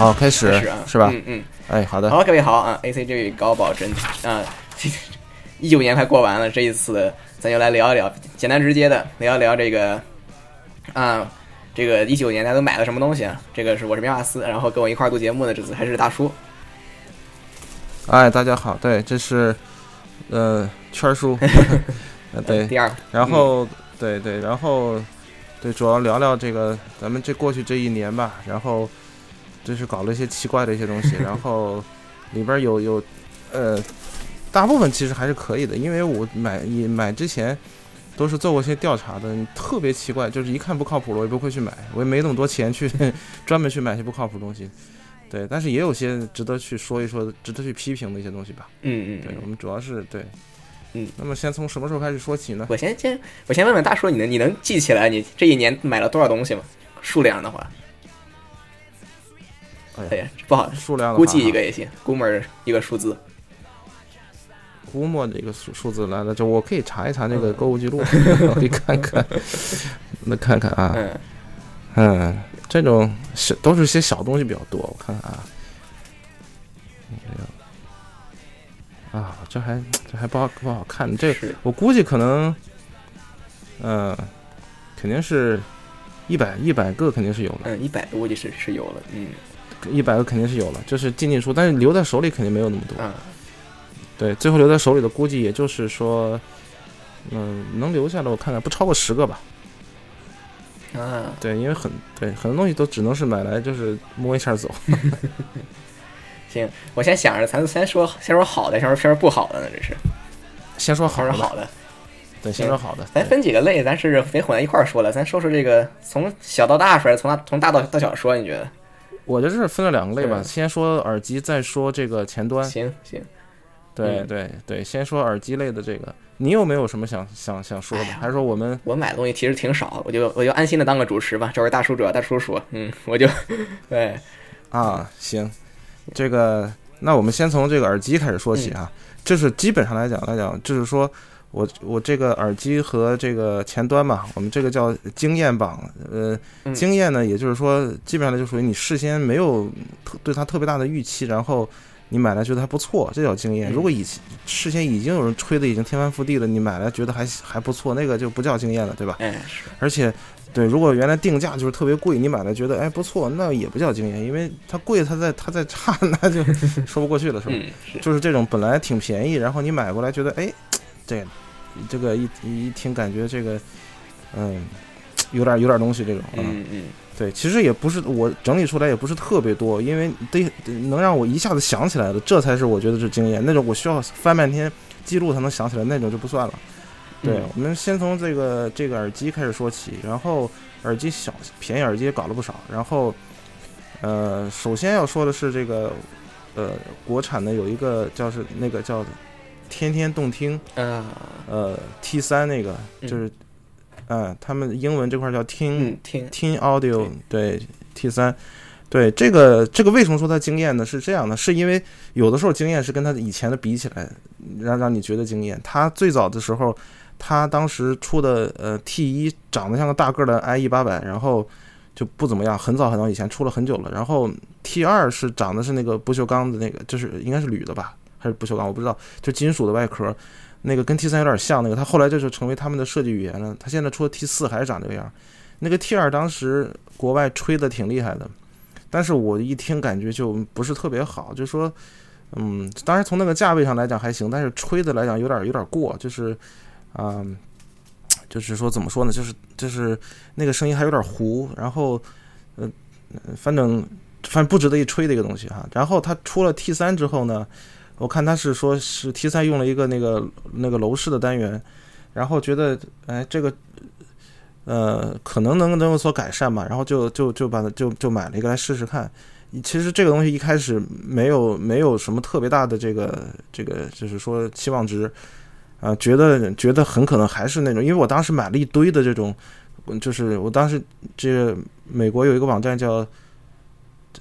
哎，好，开始啊是吧？嗯嗯。哎，好的，好，各位好啊！A C G 高保真啊，一九年快过完了，这一次咱就来聊一聊，简单直接的聊一聊这个啊，这个一九年大家都买了什么东西啊？这个是我是棉瓦斯，然后跟我一块儿录节目的这次还是大叔。哎，大家好，对，这是呃圈儿叔，呃对，第二，然后、对对，然后对，主要聊聊这个咱们这过去这一年吧，然后就是搞了一些奇怪的一些东西，然后里边有有呃大部分其实还是可以的，因为我买也买之前都是做过一些调查的，特别奇怪，就是一看不靠谱了我也不会去买，我也没那么多钱去 专门去买些不靠谱的东西。对，但是也有些值得去说一说、值得去批评的一些东西吧。嗯嗯对，我们主要是对，嗯。那么先从什么时候开始说起呢？我先先我先问问大叔，你能你能记起来你这一年买了多少东西吗？数量的话，哎呀哎呀，不好，数量估计一个也行，估摸儿一个数字。估摸一个数数字来了，就我可以查一查那个嗯。购物记录，我可以看看，那看看啊，嗯，嗯，这种小都是些小东西比较多，我看看啊，这个啊，这还这还不好不好看，这我估计可能，嗯、肯定是一百一百个肯定是有的，嗯，一百个估计是是有了，嗯一百个肯定是有了，就是进进出，但是留在手里肯定没有那么多。啊，对，最后留在手里的估计也就是说，嗯、能留下的我看看不超过十个吧。啊，对，因为很对很多东西都只能是买来就是摸一下走。行，我先想着咱先说先说好的，先说先说不好的呢，这是先说好的，先说好的，对，先说好的。咱分几个类，咱是别混在一块儿说了，咱说说这个从小到大说，从大从大到到小说？你觉得？我这是分了两个类吧，嗯先说耳机，再说这个前端。行行，对嗯。对对，先说耳机类的这个，你有没有什么想想想说的？还是说我们我买的东西其实挺少，我就我就安心的当个主持吧，找位大叔主要大叔说，嗯，我就对，啊行，这个那我们先从这个耳机开始说起啊，这是基本上来讲来讲，就是说我我这个耳机和这个前端嘛，我们这个叫经验榜，呃，嗯经验呢，也就是说基本上就属于你事先没有特对它特别大的预期，然后。你买来觉得还不错，这叫经验。嗯如果以前事先已经有人吹的已经天翻覆地了，你买来觉得还还不错，那个就不叫经验了，对吧？而且，对，如果原来定价就是特别贵，你买来觉得哎不错，那也不叫经验，因为它贵，它再它再差，那就说不过去了，是吧？就是这种本来挺便宜，然后你买过来觉得哎，这这个一一听感觉这个，嗯，有点有点东西这种啊。嗯嗯对，其实也不是我整理出来也不是特别多，因为得得能让我一下子想起来的，这才是我觉得是经验。那种我需要翻半天记录才能想起来那种就不算了。对，嗯我们先从这个这个耳机开始说起，然后耳机小便宜耳机也搞了不少，然后呃，首先要说的是这个呃国产的有一个叫是那个叫天天动听啊呃 T 三那个就是嗯、他们英文这块叫听嗯听 Tin Audio 对 T 三，对这个这个为什么说它惊艳呢？是这样的，是因为有的时候惊艳是跟它以前的比起来，让让你觉得惊艳。它最早的时候，它当时出的呃 T 一长得像个大个儿的 IE 八百，然后就不怎么样，很早很早以前出了很久了。然后 T 二是长的是那个不锈钢的那个，就是应该是铝的吧，还是不锈钢，我不知道，就金属的外壳。那个跟 T 三有点像，那个它后来就是成为他们的设计语言了。它现在出了 T 四还是长这个样。那个 T 二当时国外吹的挺厉害的，但是我一听感觉就不是特别好，就说，嗯，当然从那个价位上来讲还行，但是吹的来讲有点有点过，就是，啊、就是说怎么说呢，就是就是那个声音还有点糊，然后，呃，反正反正不值得一吹的一个东西哈。然后它出了 T 三之后呢。我看他是说是 T 三用了一个那个那个楼市的单元，然后觉得哎这个呃可能能能有所改善嘛，然后就就就把它就就买了一个来试试看。其实这个东西一开始没有没有什么特别大的这个这个就是说期望值啊、觉得觉得很可能还是那种，因为我当时买了一堆的这种，就是我当时这个美国有一个网站叫。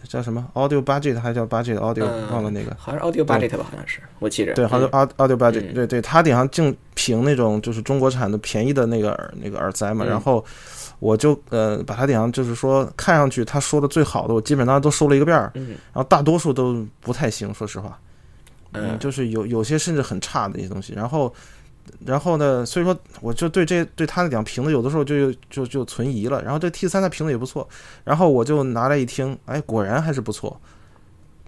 叫什么？Audio Budget 还叫 Budget Audio，、嗯忘了那个，好像是 Audio Budget 吧，好像是，我记着。对，好像嗯。Audio Audio Budget，、嗯。对对，它顶上净评那种就是中国产的便宜的那个耳那个耳塞嘛，嗯。然后我就呃把它顶上，就是说看上去他说的最好的，我基本上都收了一个遍儿，嗯。然后大多数都不太行，说实话，嗯就是有有些甚至很差的一些东西，然后。然后呢，所以说我就对这对他讲评的有的时候就就就存疑了。然后这 T 三的评的也不错，然后我就拿来一听，哎，果然还是不错。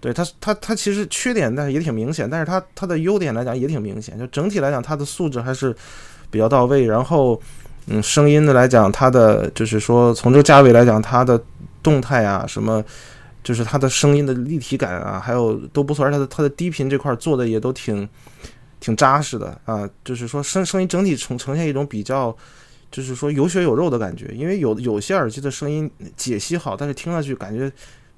对它它它其实缺点但是也挺明显，但是它它的优点来讲也挺明显，就整体来讲它的素质还是比较到位。然后嗯，声音的来讲，它的就是说从这个价位来讲，它的动态啊什么。就是它的声音的立体感啊，还有都不错，而且它的它的低频这块做的也都挺挺扎实的啊。就是说声声音整体呈呈现一种比较，就是说有血有肉的感觉。因为有有些耳机的声音解析好，但是听上去感觉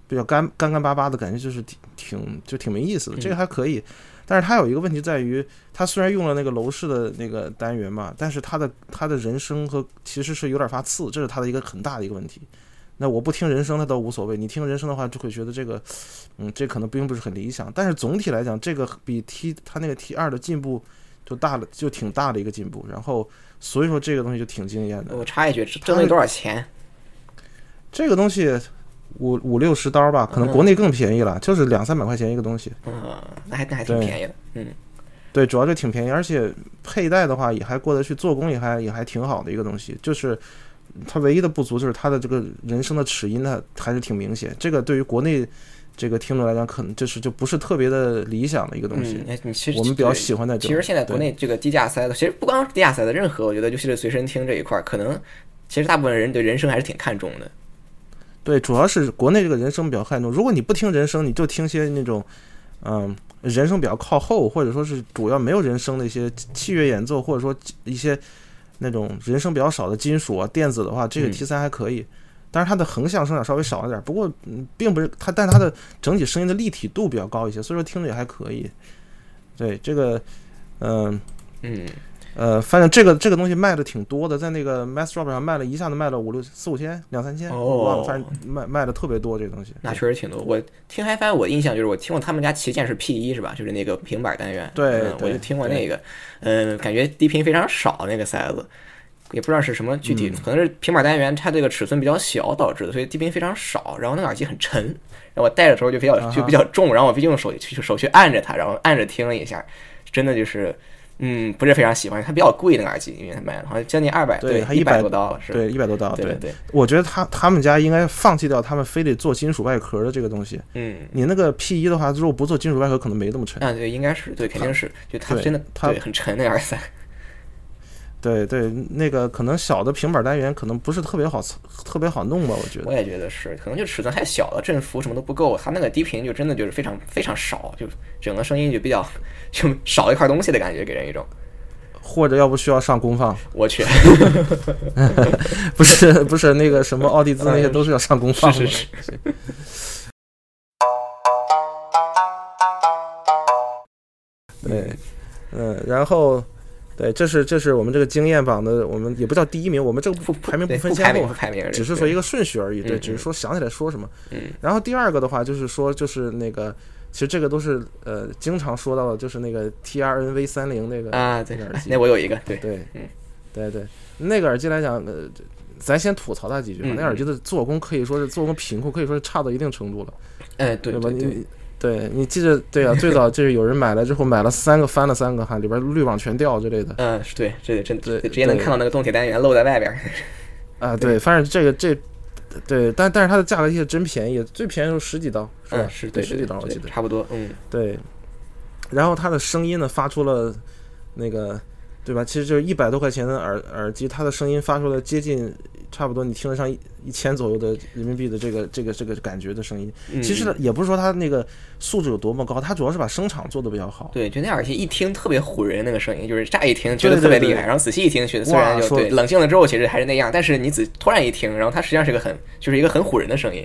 比较干干干巴巴的感觉，就是挺挺就挺没意思的。这个还可以，但是它有一个问题在于，它虽然用了那个楼式的那个单元嘛，但是它的它的人声和其实是有点发刺，这是它的一个很大的一个问题。那我不听人声，它倒无所谓。你听人声的话，就会觉得这个，嗯，这可能并不是很理想。但是总体来讲，这个比 T 它那个 T 二的进步就大了，就挺大的一个进步。然后所以说这个东西就挺惊艳的。我插一句，这东西多少钱？这个东西五五六十刀吧，可能国内更便宜了，就是两三百块钱一个东西。嗯，那还那还挺便宜的。嗯，对，主要就挺便宜，而且佩戴的话也还过得去，做工也还也还挺好的一个东西，就是。它唯一的不足就是它的这个人声的齿音呢，还是挺明显。这个对于国内这个听众来讲，可能就是就不是特别的理想的一个东西。嗯，你其实我们比较喜欢的。其实现在国内这个低价塞的，其实不光是低价塞的，任何我觉得尤其是随身听这一块，可能其实大部分人对人声还是挺看重的。对，主要是国内这个人声比较看重。如果你不听人声，你就听些那种嗯人声比较靠后，或者说是主要没有人声的一些器乐演奏，或者说一些。那种人声比较少的金属啊、电子的话，这个 T 三还可以，但是它的横向声场稍微少了点。不过，嗯，并不是它，但它的整体声音的立体度比较高一些，所以说听着也还可以。对这个，嗯嗯呃，反正这个这个东西卖的挺多的，在那个 Mass Drop 上卖了一下子卖了五六四五千、两三千，我忘了，反正卖卖的特别多这个东西。那确实挺多。我听 HiFi，我印象就是我听过他们家旗舰是 P 一是吧？就是那个平板单元。对，我就听过那个，嗯，感觉低频非常少那个塞子，也不知道是什么具体，可能是平板单元它这个尺寸比较小导致的，所以低频非常少。然后那个耳机很沉，然后我戴的时候就比较就比较重，然后我毕竟用手去手去按着它，然后按着听了一下，真的就是。嗯，不是非常喜欢，它比较贵那个耳机，因为它卖了好像将近二百，对，一百多刀了，是，对，一百多刀，对对。我觉得他他们家应该放弃掉他们非得做金属外壳的这个东西。嗯，你那个 P 一的话，如果不做金属外壳，可能没那么沉。啊，对，应该是，对，肯定是，就它真的，它很沉那耳塞。对对，那个可能小的平板单元可能不是特别好，特别好弄吧？我觉得。我也觉得是，可能就尺寸太小了，振幅什么都不够，它那个低频就真的就是非常非常少，就整个声音就比较就少一块东西的感觉，给人一种。或者要不需要上功放？我去，不是不是那个什么奥迪兹那些都是要上功放的。是是是。对，嗯，然后。对，这是这是我们这个经验榜的，我们也不叫第一名，我们这个排名不分先后，排名只是说一个顺序而已。对，只是说想起来说什么。嗯。然后第二个的话，就是说，就是那个，其实这个都是呃经常说到的，就是那个 T R N V 三零那个啊，这个耳机。那我有一个，对对，嗯，对对，那个耳机来讲，呃，咱先吐槽它几句吧。那耳机的做工可以说是做工品控，可以说是差到一定程度了。哎，对吧？你。对你记得对啊，最早就是有人买了之后买了三个翻了三个哈，里边滤网全掉之类的。嗯，是对，这真对，直接能看到那个动铁单元露在外边。啊，对，反正这个这，对，但但是它的价格也真便宜，最便宜就十几刀，是吧？是，对，十几刀我记得差不多。嗯，对。然后它的声音呢，发出了那个，对吧？其实就是一百多块钱的耳耳机，它的声音发出了接近。差不多，你听得上一一千左右的人民币的这个这个这个感觉的声音，其实也不是说它那个素质有多么高，它主要是把声场做的比较好。对，就那耳机一听特别唬人，那个声音就是乍一听觉得特别厉害，然后仔细一听觉得虽然就对冷静了之后其实还是那样，但是你仔突然一听，然后它实际上是个很就是一个很唬人的声音。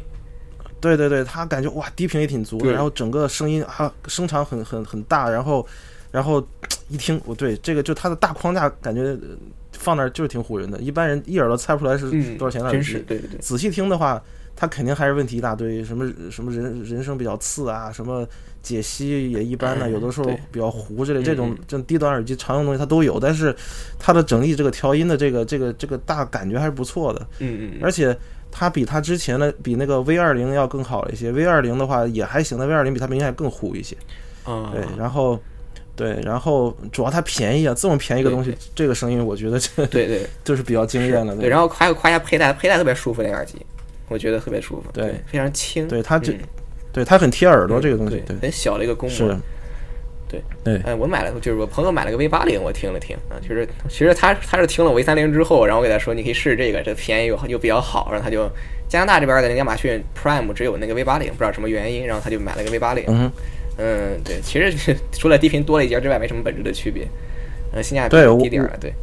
对对对，它感觉哇低频也挺足的，然后整个声音啊声场很很很大，然后然后一听我对这个就它的大框架感觉。放那儿就是挺唬人的，一般人一耳朵猜不出来是多少钱的耳机。对对对，仔细听的话，它肯定还是问题一大堆，什么什么人人声比较次啊，什么解析也一般呢，嗯有的时候比较糊之类，这种嗯这种低端耳机常用东西它都有，但是它的整体这个调音的这个这个这个大感觉还是不错的，嗯嗯而且它比它之前的比那个 V 二零要更好一些，V 二零的话也还行，但 V 二零比它明显更糊一些。啊，对，然后对，然后主要它便宜啊，这么便宜一个东西，这个声音我觉得这对对。就是比较惊艳了。对，然后还有夸一下佩戴，佩戴特别舒服，那耳机，我觉得特别舒服，对对，非常轻，对它就嗯对它很贴耳朵这个东西，对，对，很小的一个公是模，，对对。嗯，我买了，就是我朋友买了个 V 八零，我听了听啊，就是其实他他是听了 V 三零之后，然后我给他说你可以试试这个，这便宜又又比较好，然后他就加拿大这边的那个亚马逊 Prime 只有那个 V 八零，不知道什么原因，然后他就买了个 V 八零，嗯，嗯，对，其实是 除了低频多了一截之外，没什么本质的区别，呃，性价比低点儿了，对，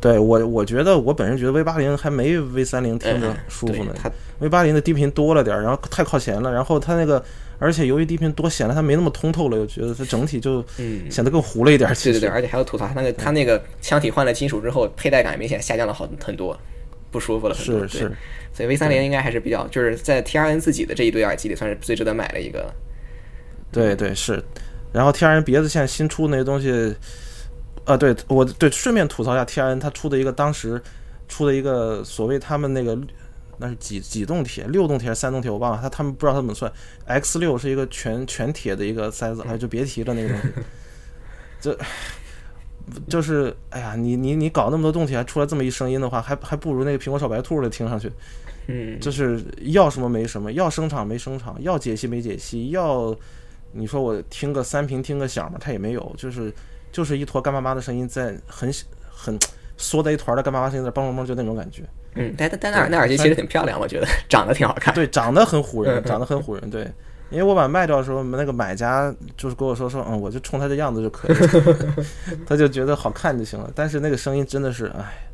对我我觉得我本人觉得 V 八零还没 V 三零听着嗯舒服呢对它，V 八零的低频多了点儿，然后太靠前了，然后它那个而且由于低频多，显得它没那么通透了，又觉得它整体就嗯。显得更糊了一点儿。对对对，而且还有吐槽，它那个它那个腔体换了金属之后，佩戴感明显下降了好很多，不舒服了很多。对是是，所以 V 三零应该还是比较，就是在 T R N 自己的这一堆耳机里，算是最值得买的一个了。对对是，然后 T R N 别的现在新出的那些东西，啊，对我对顺便吐槽一下 T R N 它出的一个当时出的一个所谓他们那个那是几几动铁，六动铁还是三动铁我忘了，他他们不知道他怎么算，X 六是一个全全铁的一个塞子，哎就别提了那个东西，这。就是，哎呀，你你你搞那么多动铁，还出来这么一声音的话，还还不如那个苹果小白兔的听上去。嗯，就是要什么没什么，要声场没声场，要解析没解析，要你说我听个三频听个响嘛，它也没有，就是就是一坨干巴巴的声音在很很缩在一团的干巴巴声音在梆梆梆，就那种感觉。嗯，但但但那那耳机其实挺漂亮，我觉得长得挺好看。对，长得很唬人，嗯长得很唬人。对，因为我把它卖掉的时候，那个买家就是跟我说说，嗯，我就冲他这样子就可以了，他就觉得好看就行了。但是那个声音真的是，哎，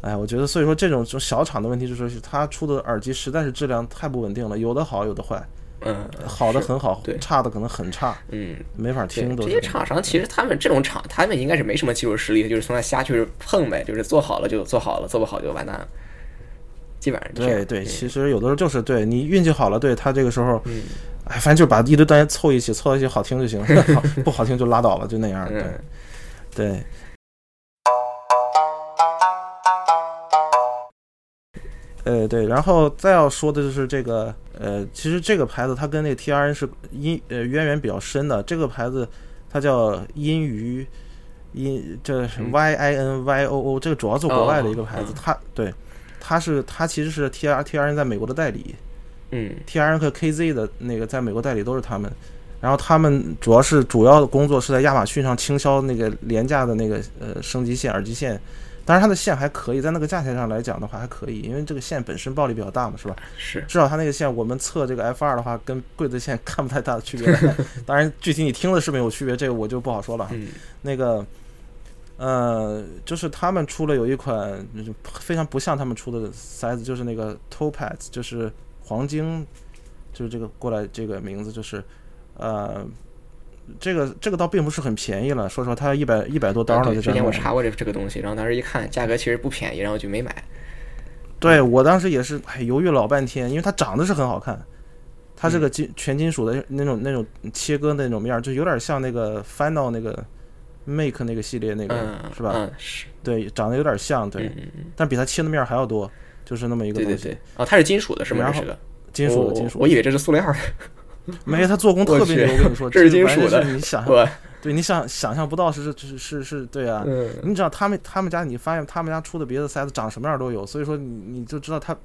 哎，我觉得所以说这种这种小厂的问题就是他出的耳机实在是质量太不稳定了，有的好，有的坏，嗯，好的很好，对差的可能很差，嗯，没法听都这些。厂商，其实他们这种厂，他们应该是没什么技术实力，就是从那瞎去碰呗，就是做好了就做好了，做不好就完蛋了，基本上。对对，嗯其实有的时候就是对你运气好了，对他这个时候，嗯哎，反正就把一堆单元凑一起，凑到一起好听就行，好不好听就拉倒了，就那样。对嗯对。呃，对，然后再要说的就是这个，呃，其实这个牌子它跟那个 T R N 是因呃渊源比较深的。这个牌子它叫音鱼，音这是嗯 Y I N Y O O，这个主要做国外的一个哦牌子。嗯它对，它是它其实是 T R T R N 在美国的代理嗯，T R N 和 K Z 的那个在美国代理都是他们。然后他们主要是主要的工作是在亚马逊上倾销那个廉价的那个呃升级线耳机线，当然它的线还可以，在那个价钱上来讲的话还可以，因为这个线本身暴力比较大嘛，是吧？是至少它那个线我们测这个 F 二的话，跟柜子线看不太大的区别。当然具体你听的是没有区别，这个我就不好说了。嗯那个，呃，就是他们出了有一款就是非常不像他们出的塞子，就是那个 Topaz，就是黄金，就是这个过来这个名字就是，呃，这个这个倒并不是很便宜了，说实话，它一百一百多刀呢，对，就之前我查过这这个东西，然后当时一看价格其实不便宜，然后就没买。对我当时也是哎犹豫老半天，因为它长得是很好看，它是个金全金属的那种那种切割那种面儿，就有点像那个 Final 那个 Make 那个系列那个、嗯，是吧？嗯，是，对，长得有点像，对，但比它切的面还要多，就是那么一个东西，对对对，哦，它是金属的，是吗？然后是个金属的哦金属的，我以为这是塑料的。没它做工特别牛，我跟你说，这是金属的是你想 象，对你想想象不到是是是是是，对啊，嗯你知道他们他们家，你发现他们家出的别的塞子长什么样都有，所以说你你就知道他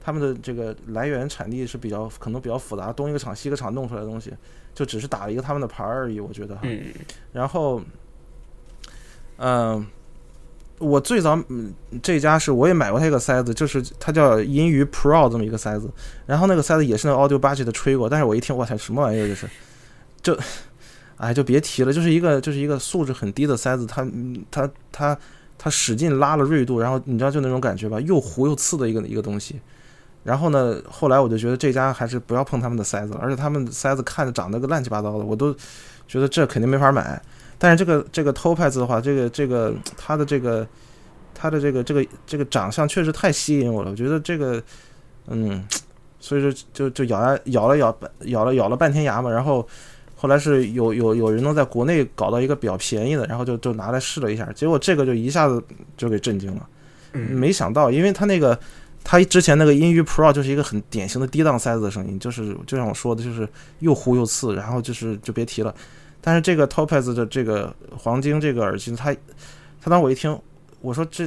他们的这个来源产地是比较可能比较复杂，东一个厂西一个厂弄出来的东西，就只是打了一个他们的牌而已，我觉得哈。嗯然后，嗯、我最早嗯这家是我也买过它一个塞子，就是它叫银鱼 Pro 这么一个塞子，然后那个塞子也是那个 Audio Budget 的吹过，但是我一听，我操，什么玩意儿这是？就，哎，就别提了，就是一个就是一个素质很低的塞子，它嗯它它它使劲拉了锐度，然后你知道就那种感觉吧，又糊又刺的一个一个东西。然后呢，后来我就觉得这家还是不要碰他们的塞子了，而且他们塞子看着长得个乱七八糟的，我都觉得这肯定没法买。但是这个这个 Topaz 的话，这个这个它的这个它的这个这个这个长相确实太吸引我了，我觉得这个嗯，所以说就就咬牙咬了咬咬了咬了半天牙嘛，然后后来是有有有人能在国内搞到一个比较便宜的，然后就就拿来试了一下，结果这个就一下子就给震惊了，嗯没想到，因为它那个。它之前那个音域 Pro 就是一个很典型的低档塞子的声音，就是就像我说的，就是又糊又刺，然后就是就别提了。但是这个 Topaz 的这个黄金这个耳机，它它当我一听，我说这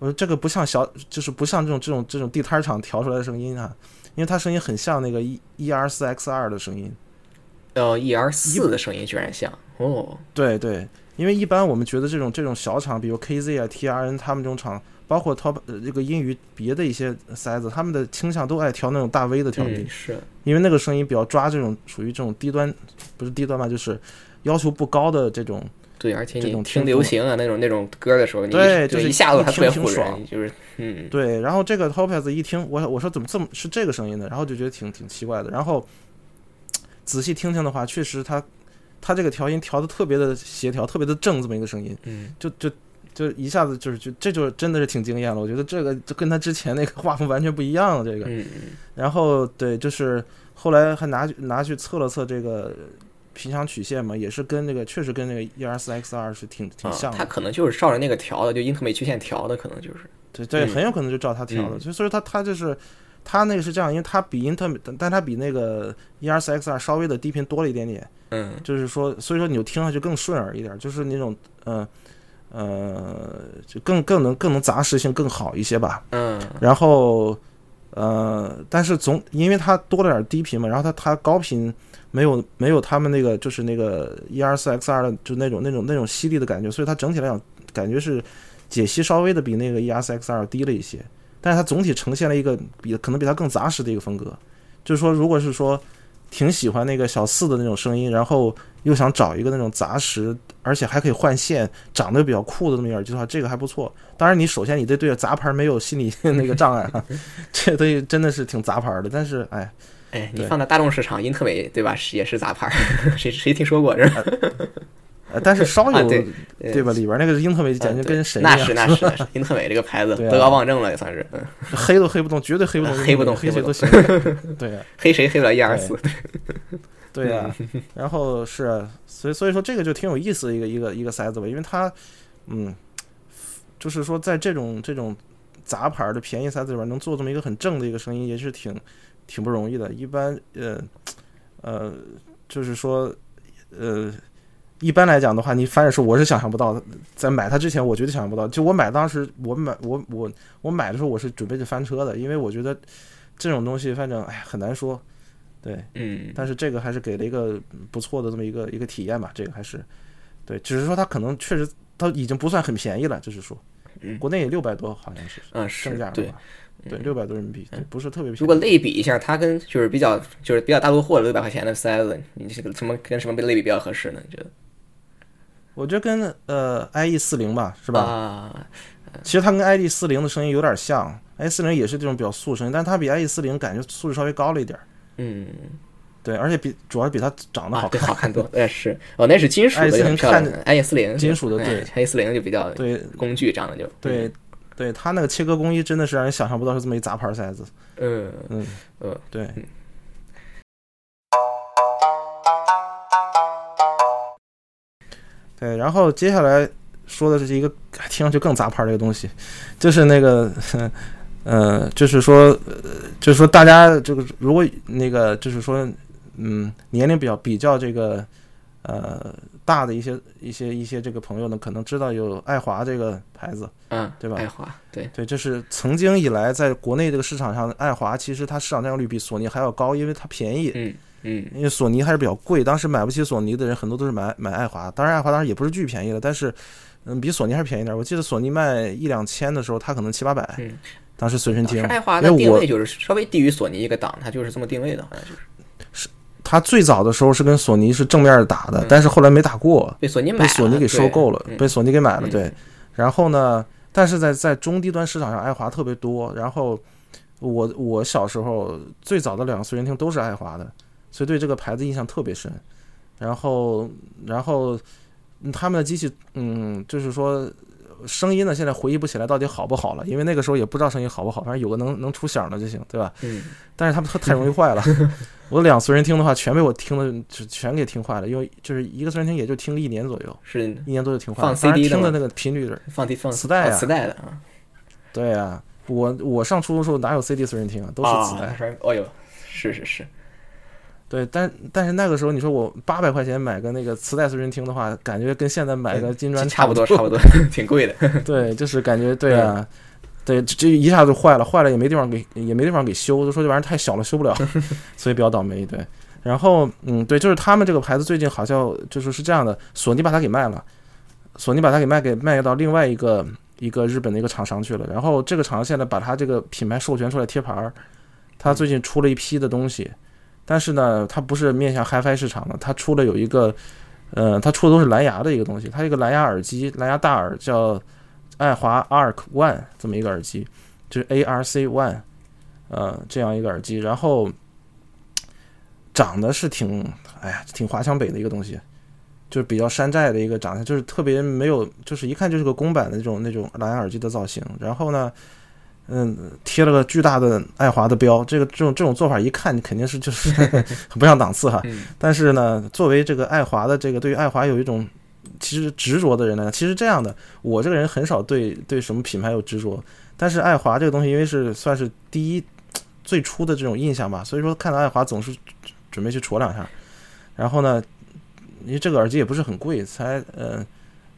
我说这个不像小，就是不像这种这种这种地摊厂调出来的声音啊，因为它声音很像那个 E E R 四 X 二的声音。呃，E R 四的声音居然像哦，对对，因为一般我们觉得这种这种小厂，比如 K Z 啊、T R N 他们这种厂，包括 Top 呃这个英语别的一些塞子，他们的倾向都爱调那种大 V 的调频，嗯，是，因为那个声音比较抓这种属于这种低端，不是低端吧，就是要求不高的这种。对，而且这种你听流行啊那种那种歌的时候，你对就是一下子特别爽，就是嗯，对，然后这个 Topaz 一听，我我说怎么这么是这个声音呢？然后就觉得挺挺奇怪的。然后仔细听听的话，确实它它这个调音调的特别的协调，特别的正，这么一个声音，嗯，就就就一下子就是就这就真的是挺惊艳了。我觉得这个就跟他之前那个画风完全不一样了。这个，嗯然后对，就是后来还拿拿去测了测这个频响曲线嘛，也是跟那个确实跟那个 E R 四 X 二是挺挺啊像，的。它可能就是照着那个调的，就英特美曲线调的，可能就是，对对，嗯很有可能就照他调的，嗯就所以他他就是他那个是这样，因为他比英特美，但但他比那个 E R 四 X 二稍微的低频多了一点点，嗯就是说，所以说你就听上去更顺耳一点，就是那种呃呃，就更更能更能杂实性更好一些吧。嗯然后呃，但是总因为它多了点低频嘛，然后它它高频没有没有他们那个就是那个 E R 四 X 二的就那种那种那种犀利的感觉，所以它整体来讲感觉是解析稍微的比那个 E R 四 X 二低了一些，但是它总体呈现了一个比可能比它更杂实的一个风格。就是说，如果是说挺喜欢那个小四的那种声音，然后又想找一个那种杂实，而且还可以换线，长得比较酷的那么一耳机的话，这个还不错。当然，你首先你得对杂牌没有心理那个障碍啊，这东西真的是挺杂牌的。但是，哎，哎，你放在大众市场，英特美对吧？是也是杂牌，谁谁听说过这？呃但是稍 有、啊对对吧？里边那个英特美简直跟神一样，那是那是那是，英特美这个牌子 德高望重了，也算是，嗯，黑都黑不动，绝对黑不动，黑不动黑谁都行。对呀、黑谁黑不了一二四，对呀、然后是啊，所以所以说这个就挺有意思的一个一个一个塞子吧，因为它，嗯，就是说在这种这种杂牌的便宜塞子里边能做这么一个很正的一个声音，也是挺挺不容易的。一般呃呃，就是说呃。一般来讲的话，你反正是我是想象不到的，在买它之前，我绝对想象不到。就我买当时，我买我我我买的时候，我是准备着翻车的，因为我觉得这种东西，反正哎很难说。对，嗯，但是这个还是给了一个不错的这么一个一个体验吧，这个还是对，只是说它可能确实它已经不算很便宜了，就是说嗯国内也六百多好像是嗯是对对六百多人民币，对，不是特别便宜。如果类比一下，它跟就是比较就是比较大陆货的六百块钱的塞子，你这个什么跟什么类比比较合适呢？你觉得？我觉得跟呃 IE 四零吧，是吧？啊，其实它跟 IE 四零的声音有点像，IE 四零也是这种比较素声音，但它比 IE 四零感觉素质稍微高了一点儿。嗯，对，而且比主要是比它长得好看。好看多，呃是，哦，那是金属的，i40 很漂亮看的，i 四零金属的对，i 四零就比较对工具长得就对，对，它那个切割工艺真的是让人想象不到是这么一杂牌塞子。嗯嗯嗯对。对，然后接下来说的是一个听上去更杂牌儿的一个东西，就是那个，呃，就是说，呃，就是说大家这个如果那个就是说，嗯，年龄比较比较这个，呃，大的一些一些一些这个朋友呢，可能知道有爱华这个牌子，嗯，对吧爱华对，对，就是曾经以来在国内这个市场上，爱华其实它市场占有率比索尼还要高，因为它便宜。嗯嗯因为索尼还是比较贵，当时买不起索尼的人很多都是买买爱华，当然爱华当然也不是巨便宜了，但是嗯比索尼还是便宜点儿。我记得索尼卖一两千的时候，它可能七八百，嗯，当时随身听是。爱华的定位就是稍微低于索尼一个档，它就是这么定位的，好像就是它最早的时候是跟索尼是正面打的，嗯但是后来没打过，被索尼买，被索尼给收购了，被索尼给买了。嗯对，然后呢，但是在在中低端市场上，爱华特别多。然后我我小时候最早的两个随身听都是爱华的，所以对这个牌子印象特别深。然后然后嗯他们的机器，嗯，就是说声音呢，现在回忆不起来到底好不好了，因为那个时候也不知道声音好不好，反正有个能能出响的就行，对吧？嗯，但是他们太容易坏了，我两随身听的话，全被我听的就全给听坏了，因为就是一个随身听也就听了一年左右，是一年多就听坏了。放 CD 的吗听的那个频率是放地放磁带啊磁带的啊，对啊、我我上初中时候哪有 CD 随身听啊，都是磁带。哦哟，是是是，对，但但是那个时候你说我八百块钱买个那个磁带随身听的话，感觉跟现在买个金砖差不多差不多，挺贵的。对，就是感觉对啊，对，这这一下就坏了，坏了也没地方给也没地方给修，就说这玩意儿太小了修不了，所以比较倒霉。对，然后嗯，对，就是他们这个牌子最近好像就是是这样的，索尼把它给卖了，索尼把它给卖给卖到另外一个一个日本的一个厂商去了，然后这个厂商现在把它这个品牌授权出来贴牌儿，它最近出了一批的东西，但是呢，它不是面向 HiFi 市场的，它出了有一个。呃，它出的都是蓝牙的一个东西，它一个蓝牙耳机，蓝牙大耳叫爱华 Arc One 这么一个耳机，就是 ARC One，呃，这样一个耳机，然后长得是挺，哎呀，挺华强北的一个东西，就是比较山寨的一个长相，就是特别没有，就是一看就是个公版的那种那种蓝牙耳机的造型，然后呢。嗯，贴了个巨大的爱华的标，这个这种这种做法一看，你肯定是就是很 不上档次哈。嗯但是呢，作为这个爱华的这个对于爱华有一种其实执着的人呢，其实这样的，我这个人很少对对什么品牌有执着，但是爱华这个东西因为是算是第一最初的这种印象吧，所以说看到爱华总是准备去戳两下。然后呢，因为这个耳机也不是很贵，才呃。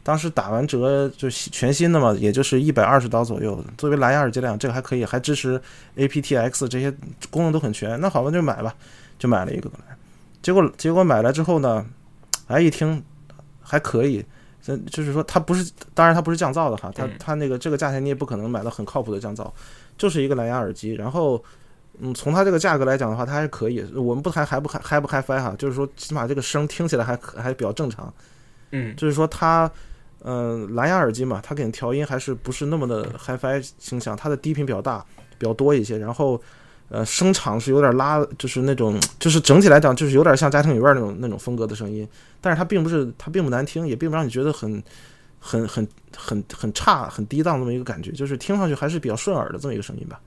当时打完折就全新的嘛，也就是一百二十刀左右。作为蓝牙耳机来讲，这个还可以，还支持 aptX 这些功能都很全。那好吧，就买吧，就买了一个。结果结果买来之后呢，哎，一听还可以，这就是说它不是，当然它不是降噪的哈，它嗯它那个这个价钱你也不可能买到很靠谱的降噪，就是一个蓝牙耳机。然后，嗯，从它这个价格来讲的话，它还是可以。我们不还还不还还不嗨 fi 哈，就是说起码这个声听起来还还比较正常。嗯就是说它，嗯、蓝牙耳机嘛，它给你调音还是不是那么的 HiFi 倾向，它的低频比较大，比较多一些，然后。呃，声场是有点拉，就是那种，就是整体来讲，就是有点像家庭影院那种那种风格的声音，但是它并不是，它并不难听，也并不让你觉得很、很、很、很、很差、很低档这么一个感觉，就是听上去还是比较顺耳的这么一个声音吧。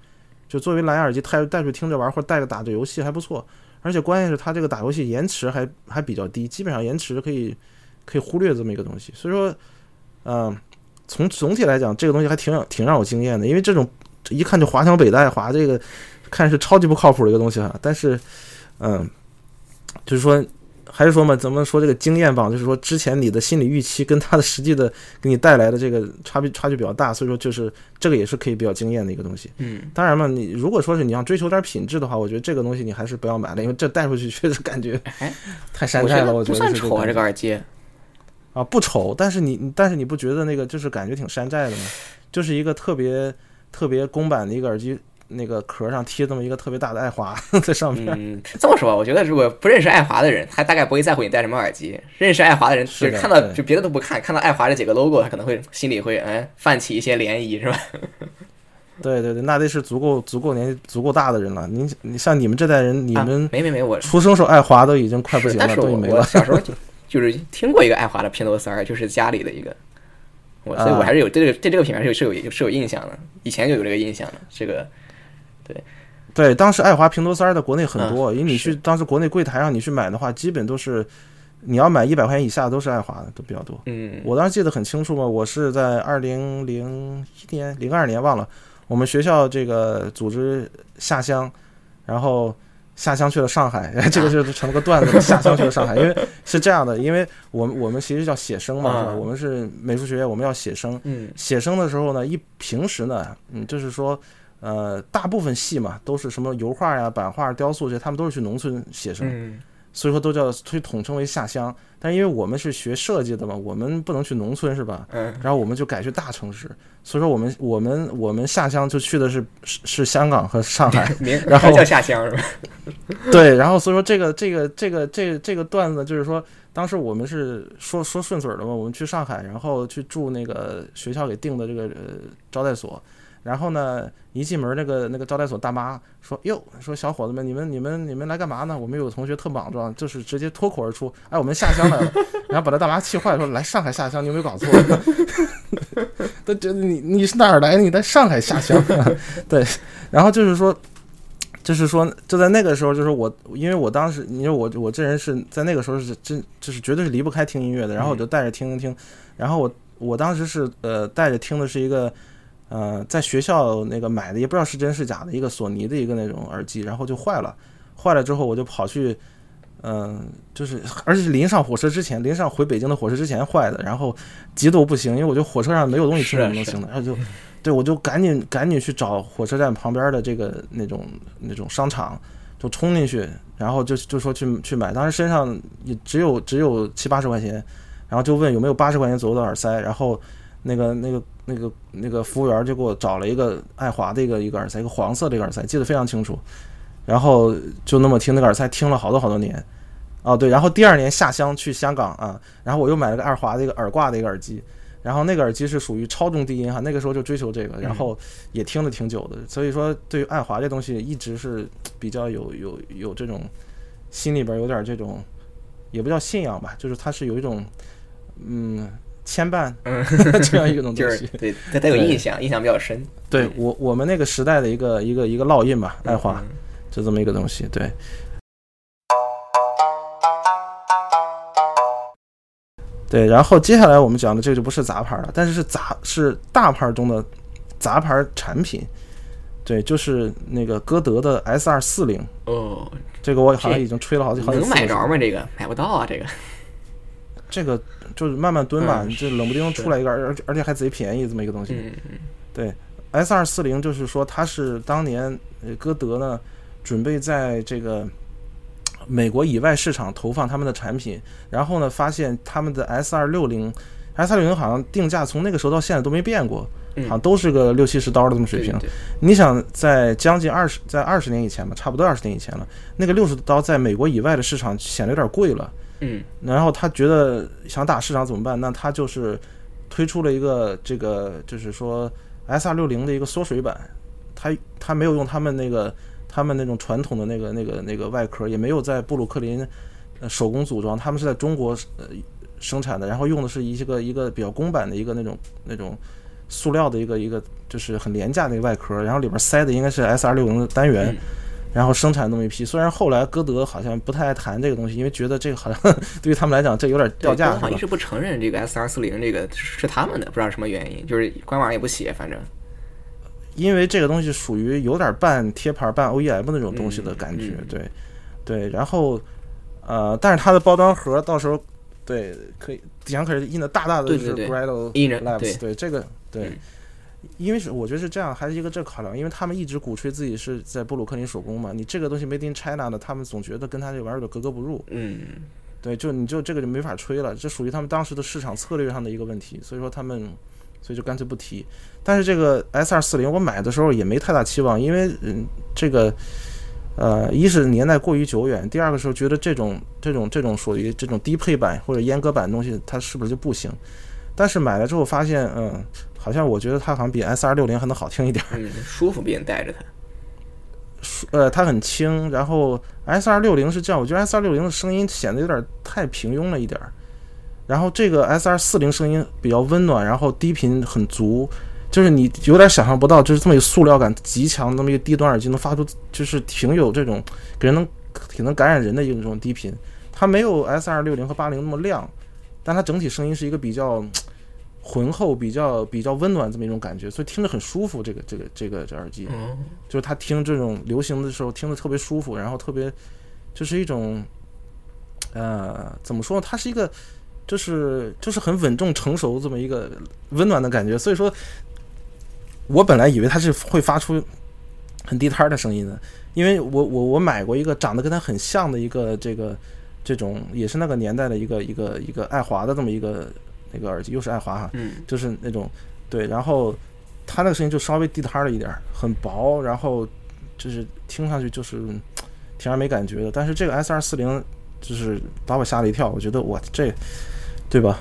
就作为蓝牙耳机带带出去听着玩，或者带着打着游戏还不错，而且关键是它这个打游戏延迟还还比较低，基本上延迟可以可以忽略这么一个东西。所以说，嗯、从总体来讲，这个东西还挺让挺让我惊艳的，因为这种一看就华强北的爱华这个看是超级不靠谱的一个东西哈。但是，嗯，就是说。还是说嘛，咱们说这个经验榜，就是说之前你的心理预期跟它的实际的给你带来的这个差别差距比较大，所以说就是这个也是可以比较惊艳的一个东西。嗯当然嘛，你如果说是你要追求点品质的话，我觉得这个东西你还是不要买了，因为这带出去确实感觉哎太山寨了。我我觉得不算丑啊，这个个耳机。啊不丑，但是你但是你不觉得那个就是感觉挺山寨的吗？就是一个特别特别公版的一个耳机，那个壳上贴这么一个特别大的爱华 在上面。嗯，这么说吧，我觉得如果不认识爱华的人，他大概不会在乎你戴什么耳机；认识爱华的人，就是看到对就别的都不看，看到爱华这几个 logo，他可能会心里会哎泛起一些涟漪，是吧？对对对，那得是足够足够年纪足够大的人了。您你像你们这代人，你啊们没没没，我出生时候爱华都已经快不行了，都已经没了。我小时候就就是听过一个爱华的拼头三儿，就是家里的一个，我所以我啊。还是有对这个对这个品牌是有是有是有印象的，以前就有这个印象的。这个对。对，当时爱华平头三儿在国内很多，嗯因为你去当时国内柜台上你去买的话，基本都是你要买一百块钱以下都是爱华的，都比较多。嗯，我当时记得很清楚嘛，我是在二零零一年、零二年忘了，我们学校这个组织下乡，然后下乡去了上海，这个就成了个段子，下乡去了上海，因为是这样的，因为我们我们其实叫写生嘛，是吧？嗯我们是美术学院，我们要写生，嗯。写生的时候呢，一平时呢，嗯，就是说，呃，大部分系嘛都是什么油画呀、版画、雕塑这些，他们都是去农村写生，嗯所以说都叫所以统称为下乡。但是因为我们是学设计的嘛，我们不能去农村是吧？嗯然后我们就改去大城市，所以说我们我们我们下乡就去的是是是香港和上海，名然后叫下乡是吧？对，然后所以说这个这个这个这个这个段子，就是说当时我们是说说顺嘴儿的嘛，我们去上海，然后去住那个学校给定的这个呃招待所，然后呢，一进门那个那个招待所大妈说：“哟，说小伙子们，你们你们你们来干嘛呢？我们有同学特莽撞，就是直接脱口而出，哎，我们下乡来了。” 然后把他大妈气坏了，说：“来上海下乡，你有没有搞错？” 都觉得你你是哪儿来的？你在上海下乡？对，然后就是说。就是说，就在那个时候，就是我，因为我当时，因为我我这人是在那个时候是真，就是绝对是离不开听音乐的。然后我就带着听听听，然后我我当时是呃带着听的是一个呃在学校那个买的，也不知道是真是假的一个索尼的一个那种耳机，然后就坏了。坏了之后，我就跑去，嗯，就是而且是临上火车之前，临上回北京的火车之前坏的，然后极度不行，因为我觉得火车上没有东西吃怎么能行的，然后就。对，我就赶紧赶紧去找火车站旁边的这个那种那种商场，就冲进去，然后就就说去去买。当时身上也只有只有七八十块钱，然后就问有没有八十块钱左右的耳塞。然后那个那个那个那个服务员就给我找了一个爱华的一个一个耳塞，一个黄色的一个耳塞，记得非常清楚。然后就那么听那个耳塞，听了好多好多年。哦，对，然后第二年下乡去香港啊，然后我又买了个爱华的一个耳挂的一个耳机。然后那个耳机是属于超重低音哈，那个时候就追求这个，然后也听了挺久的。所以说，对于爱华这东西一直是 比较有有有这种心里边有点这种，也不叫信仰吧，就是它是有一种嗯牵绊 这样一个东西，对，它它有印象，印象比较深。对我我们那个时代的一个一个一个烙印吧，爱华就这么一个东西，对。对，然后接下来我们讲的这个就不是杂牌了，但是是杂是大牌中的杂牌产品。对，就是那个歌德的 S 二四零。哦，这个我好像已经吹了好几好几次。能买着吗？这个买不到啊，这个。这个就是慢慢蹲吧，这冷不丁出来一个，而而且还贼便宜这么一个东西。嗯嗯。对，S 二四零就是说它是当年歌德呢准备在这个。美国以外市场投放他们的产品，然后呢，发现他们的 S 二六零，S 二六零好像定价从那个时候到现在都没变过，好像都是个六七十刀的这么水平。你想在将近二十，在二十年以前吧，差不多二十年以前了，那个六十刀在美国以外的市场显得有点贵了。嗯，然后他觉得想打市场怎么办？那他就是推出了一个这个，就是说 S 二六零的一个缩水版，他他没有用他们那个。他们那种传统的那个、那个、那个外壳也没有在布鲁克林呃手工组装，他们是在中国呃生产的，然后用的是一些个一个比较公版的一个那种那种塑料的一个一个就是很廉价的一个外壳，然后里边塞的应该是 S 二六零的单元，然后生产那么一批。虽然后来歌德好像不太爱谈这个东西，因为觉得这个好像 对于他们来讲这有点掉价。好像一直不承认这个 S 二四零这个是他们的，不知道什么原因，就是官网也不写，反正。因为这个东西属于有点半贴牌、半 OEM 那种东西的感觉，对，对，然后，呃，但是它的包装盒到时候，对，可以底下可是印的大大的，就是 r o Labs，对，这个，对，因为是我觉得是这样，还是一个这考量，因为他们一直鼓吹自己是在布鲁克林手工嘛，你这个东西 Made in China 的，他们总觉得跟他这玩意儿的格格不入，嗯，对，就你就这个就没法吹了，这属于他们当时的市场策略上的一个问题，所以说他们。所以就干脆不提，但是这个 S 二四零我买的时候也没太大期望，因为嗯，这个呃，一是年代过于久远，第二个时候觉得这种这种这种属于这种低配版或者阉割版东西，它是不是就不行？但是买了之后发现，嗯，好像我觉得它好像比 S 二六零还能好听一点，嗯，舒服，别人带着它，呃，它很轻，然后 S 二六零是这样，我觉得 S 二六零的声音显得有点太平庸了一点儿。然后这个 S R 四零声音比较温暖，然后低频很足，就是你有点想象不到，就是这么一个塑料感极强，那么一个低端耳机能发出，就是挺有这种给人能挺能感染人的一种低频。它没有 S R 六零和八零那么亮，但它整体声音是一个比较浑厚、比较比较温暖这么一种感觉，所以听着很舒服。这个这个这个这耳机，就是他听这种流行的时候听着特别舒服，然后特别就是一种呃怎么说？它是一个。就是就是很稳重成熟这么一个温暖的感觉，所以说，我本来以为它是会发出很低摊的声音的，因为我我我买过一个长得跟它很像的一个这个这种也是那个年代的一个一个一个爱华的这么一个那个耳机，又是爱华哈，就是那种对，然后它那个声音就稍微地摊了一点，很薄，然后就是听上去就是挺让没感觉的，但是这个 S 二四零就是把我吓了一跳，我觉得我这。对吧？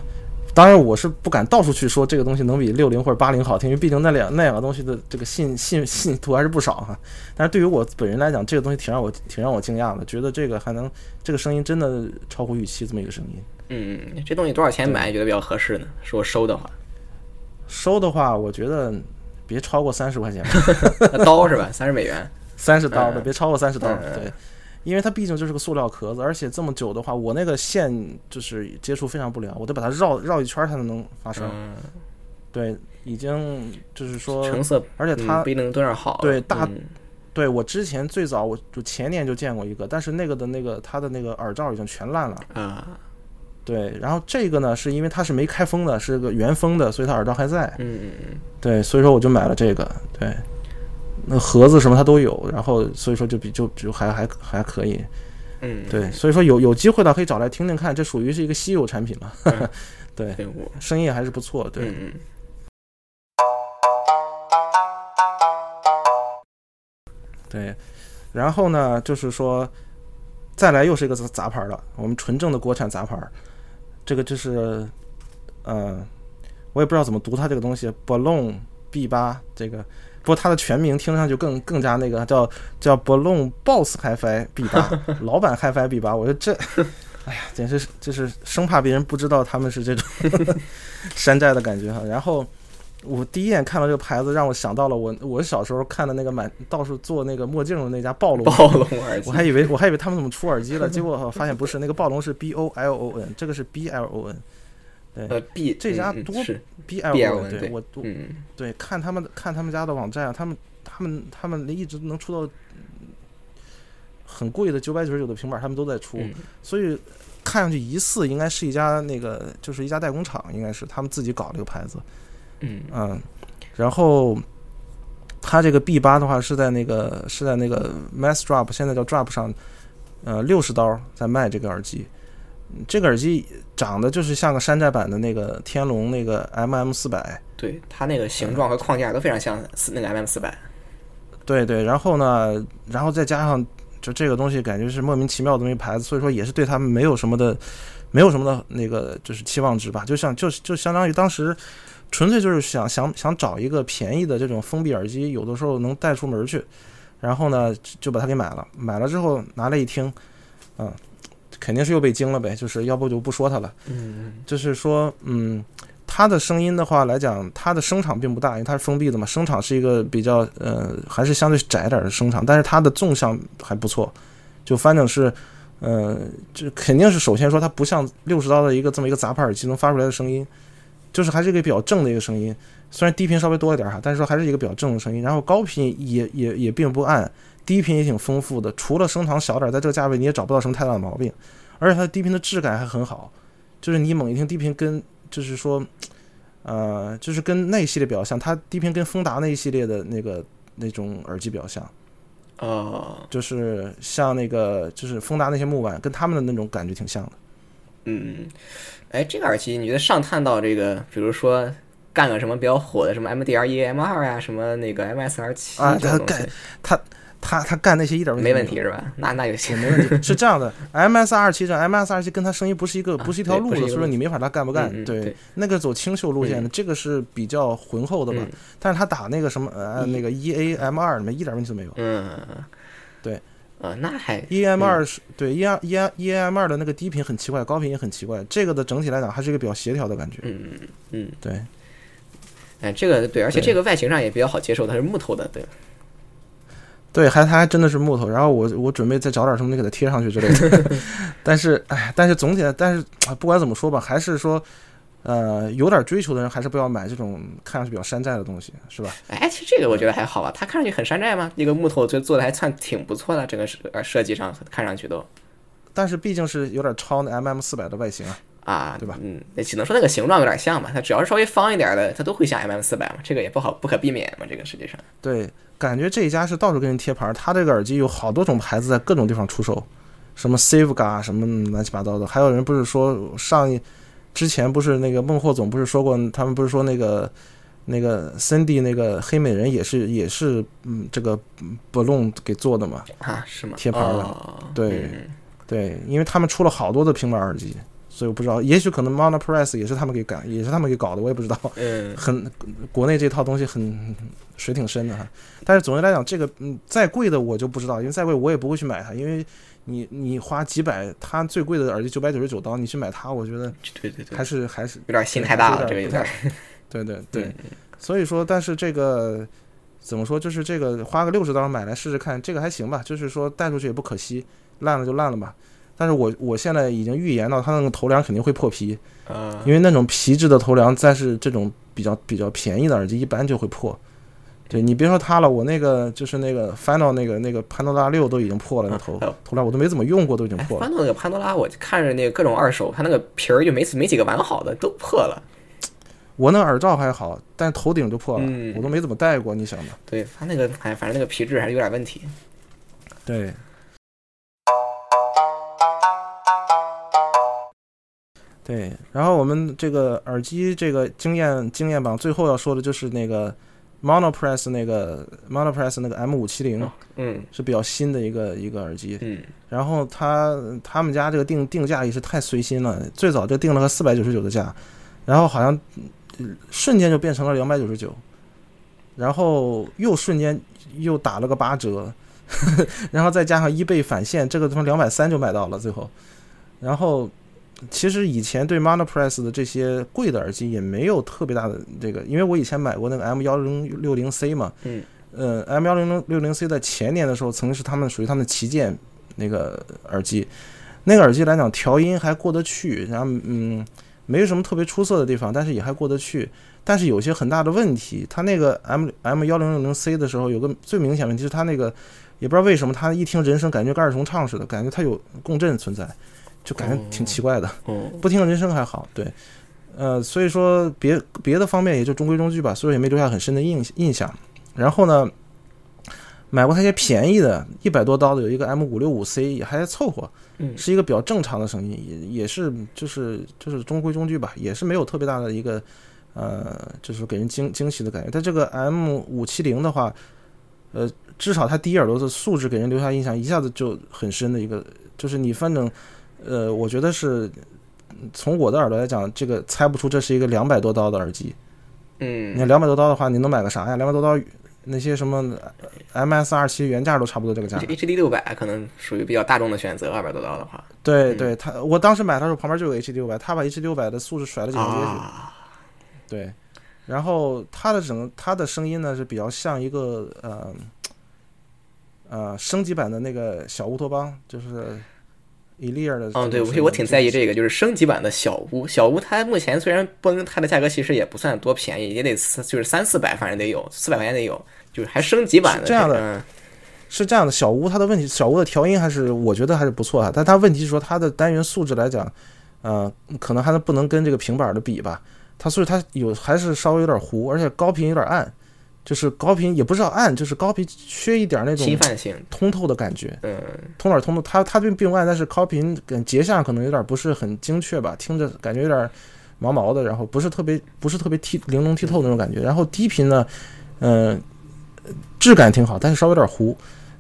当然我是不敢到处去说这个东西能比六零或者八零好听，因为毕竟那两那两个东西的这个信信信徒还是不少哈。但是对于我本人来讲，这个东西挺让我挺让我惊讶的，觉得这个还能这个声音真的超乎预期，这么一个声音。嗯，这东西多少钱买觉得比较合适呢？如果收的话，收的话，我觉得别超过三十块钱吧，刀是吧？三十美元，三十刀的，嗯别超过三十刀。嗯对，因为它毕竟就是个塑料壳子，而且这么久的话，我那个线就是接触非常不良，我得把它绕绕一圈儿才能发声。嗯，对，已经就是说，成色，而且它嗯不一定多少好。对大嗯对我之前最早我就前年就见过一个，但是那个的那个它的那个耳罩已经全烂了。啊，对，然后这个呢是因为它是没开封的，是个原封的，所以它耳罩还在。嗯嗯嗯，对，所以说我就买了这个。对，那盒子什么它都有，然后所以说就比就就还还还可以。嗯，对，所以说有有机会的可以找来听听看，这属于是一个稀有产品嘛。嗯对，对我，声音还是不错。对，嗯嗯对，然后呢，就是说，再来又是一个杂杂牌了，我们纯正的国产杂牌儿，这个就是，呃，我也不知道怎么读它这个东西 b a l o n B 八这个，不过它的全名听上去更更加那个叫叫 b a l o n Boss HiFi B 八，老板 HiFi B 八，我觉得这，哎呀，简直是就是生怕别人不知道他们是这种 山寨的感觉哈，然后。我第一眼看到这个牌子，让我想到了我我小时候看的那个满到处做那个墨镜的那家暴龙，暴龙耳机，我还以为我还以为他们怎么出耳机了，结果发现不是，那个暴龙是 B O L O N，这个是 B L O N，呃 B 这家多 B L O N，N 对对我我嗯。对看他们看他们家的网站，他们他们他们一直能出到嗯很贵的九百九十九的平板，他们都在出，嗯。所以看上去疑似应该是一家那个就是一家代工厂，应该是他们自己搞这个牌子，嗯。嗯，然后它这个 B 八的话是在那个是在那个 Mass Drop，现在叫 Drop 上，呃，六十刀在卖这个耳机。嗯这个耳机长得就是像个山寨版的那个天龙那个 MM 四百，对，它那个形状和框架都非常像那个 MM 四百，对对，然后呢，然后再加上就这个东西感觉是莫名其妙的这么一牌子，所以说也是对他们没有什么的，没有什么的那个就是期望值吧，就像就就相当于当时纯粹就是想想想找一个便宜的这种封闭耳机，有的时候能带出门去，然后呢就把它给买了，买了之后拿来一听，嗯，肯定是又被惊了呗，就是要不就不说它了。嗯就是说，嗯，它的声音的话来讲，它的声场并不大，因为它是封闭的嘛，声场是一个比较呃，还是相对窄点的声场，但是它的纵向还不错，就反正是，呃，这肯定是首先说它不像六十刀的一个这么一个杂牌耳机能发出来的声音，就是还是一个比较正的一个声音，虽然低频稍微多一点哈，但是说还是一个比较正的声音，然后高频也也也并不暗，低频也挺丰富的，除了声场小点儿，在这个价位你也找不到什么太大的毛病，而且它的低频的质感还很好。就是你猛一听低频跟就是说，呃，就是跟那一系列比较像，它低频跟丰达那一系列的那个那种耳机比较像，哦就是像那个就是丰达那些木板跟他们的那种感觉挺像的。嗯，哎，这个耳机你觉得上探到这个，比如说干个什么比较火的什么 MDR 一 M 二呀，什么那个 MSR 七啊这种东它西他他他干那些一点没问问题是吧？那那就行，没问题。是这样的，MSR 七这 MSR 七跟他声音不是一个不是一条路的，所以说你没法他干不干。对对，那个走清秀路线的，这个是比较浑厚的嘛。嗯但是他打那个什么呃那个 EA M 二里面一点问题都没有。嗯，对，呃，那还 E M 二是对 E R E E M 二的那个低频很奇怪，高频也很奇怪。这个的整体来讲还是一个比较协调的感觉。嗯嗯嗯，对，哎，这个对，而且这个外形上也比较好接受，它是木头的，对，对，还它还真的是木头。然后我我准备再找点什么东西给它贴上去之类的。但是哎，但是总体来，但是啊不管怎么说吧，还是说。呃，有点追求的人还是不要买这种看上去比较山寨的东西，是吧？哎，其实这个我觉得还好吧，它看上去很山寨吗？那个木头就做的还算挺不错的，整个设呃设计上看上去都但是毕竟是有点超那 MM 四百的外形啊。啊，对吧？嗯，那只能说那个形状有点像嘛，它只要是稍微方一点的，它都会像 MM 四百嘛，这个也不好不可避免嘛，这个实际上。对，感觉这一家是到处给你贴牌儿，它这个耳机有好多种牌子在各种地方出售，什么 Savega 什么乱七八糟的，还有人不是说上一之前不是那个孟获总不是说过，他们不是说那个那个 Cindy 那个黑美人也是也是嗯这个 Balloon 给做的嘛？啊，是吗？贴牌的哦、对嗯对，因为他们出了好多的平板耳机，所以我不知道，也许可能 Monoprice 也是他们给改，也是他们给搞的，我也不知道。嗯，很国内这套东西很水挺深的哈。但是总的来讲，这个嗯再贵的我就不知道，因为再贵我也不会去买它，因为你你花几百，它最贵的耳机九百九十九刀，你去买它，我觉得对对对，还是还是有点心太大了，这个有点。对对对，所以说，但是这个怎么说，就是这个花个六十刀买来试试看，这个还行吧，就是说带出去也不可惜，烂了就烂了吧。但是我我现在已经预言到，它那个头梁肯定会破皮，因为那种皮质的头梁，再是这种比较比较便宜的耳机，一般就会破。对你别说它了，我那个就是那个 Final 那个那个潘多拉六都已经破了，那头 头来我都没怎么用过，都已经破了。潘多那个潘多拉，我看着那个各种二手，它那个皮儿就没没几个完好的，都破了。我那耳罩还好，但头顶就破了，我都没怎么戴过，你想吧。对它那个，哎，反正那个皮质还是有点问题。对。对，然后我们这个耳机这个经验经验榜最后要说的就是那个 Monopress 那个 Monopress 那个 M 五七零，嗯，是比较新的一个一个耳机，嗯，然后他他们家这个定定价也是太随心了，最早就定了个四百九十九的价，然后好像瞬间就变成了两百九十九，然后又瞬间又打了个八折，然后再加上一倍返现，这个他妈两百三就买到了最后，然后。其实以前对 Monopress 的这些贵的耳机也没有特别大的这个，因为我以前买过那个 M 幺零六零 C 嘛，嗯，呃，M 幺零六零 C 在前年的时候曾经是他们属于他们旗舰那个耳机，那个耳机来讲调音还过得去，然后嗯，没有什么特别出色的地方，但是也还过得去，但是有些很大的问题，它那个 M M 幺零六零 C 的时候有个最明显问题是它那个也不知道为什么它一听人声感觉跟二重唱似的，感觉它有共振存在。就感觉挺奇怪的，不听人声还好，对，呃，所以说别别的方面也就中规中矩吧，所以也没留下很深的印印象。然后呢，买过它一些便宜的，一百多刀的，有一个 M 五六五 C 也还凑合，是一个比较正常的声音，也也是就是就是中规中矩吧，也是没有特别大的一个呃，就是给人惊惊喜的感觉。但这个 M 五七零的话，呃，至少它低耳朵的素质给人留下印象一下子就很深的一个，就是你反正。呃，我觉得是从我的耳朵来讲，这个猜不出这是一个两百多刀的耳机。嗯，你看两百多刀的话，你能买个啥呀？两百多刀那些什么 M S 二七原价都差不多这个价。H D 六百可能属于比较大众的选择，二百多刀的话。对对，他我当时买的时候旁边就有 H D 六百，他把 H 六百的素质甩了几条街去。对，然后它的整个它的声音呢是比较像一个呃呃升级版的那个小乌托邦，就是。伊利尔的，嗯，对，我我挺在意这个，就是升级版的小屋。小屋它目前虽然崩，它的价格其实也不算多便宜，也得四就是三四百，反正得有四百块钱得有，就是还升级版的这样的，是这样的。小屋它的问题，小屋的调音还是我觉得还是不错啊，但它问题是说它的单元素质来讲，呃，可能还是不能跟这个平板的比吧。它所以它有还是稍微有点糊，而且高频有点暗。就是高频也不知道暗，就是高频缺一点那种侵犯性、通透的感觉。嗯，通耳通透，它它并并不暗，但是高频跟节相可能有点不是很精确吧，听着感觉有点毛毛的，然后不是特别不是特别剔玲珑剔透那种感觉。然后低频呢，嗯，质感挺好，但是稍微有点糊。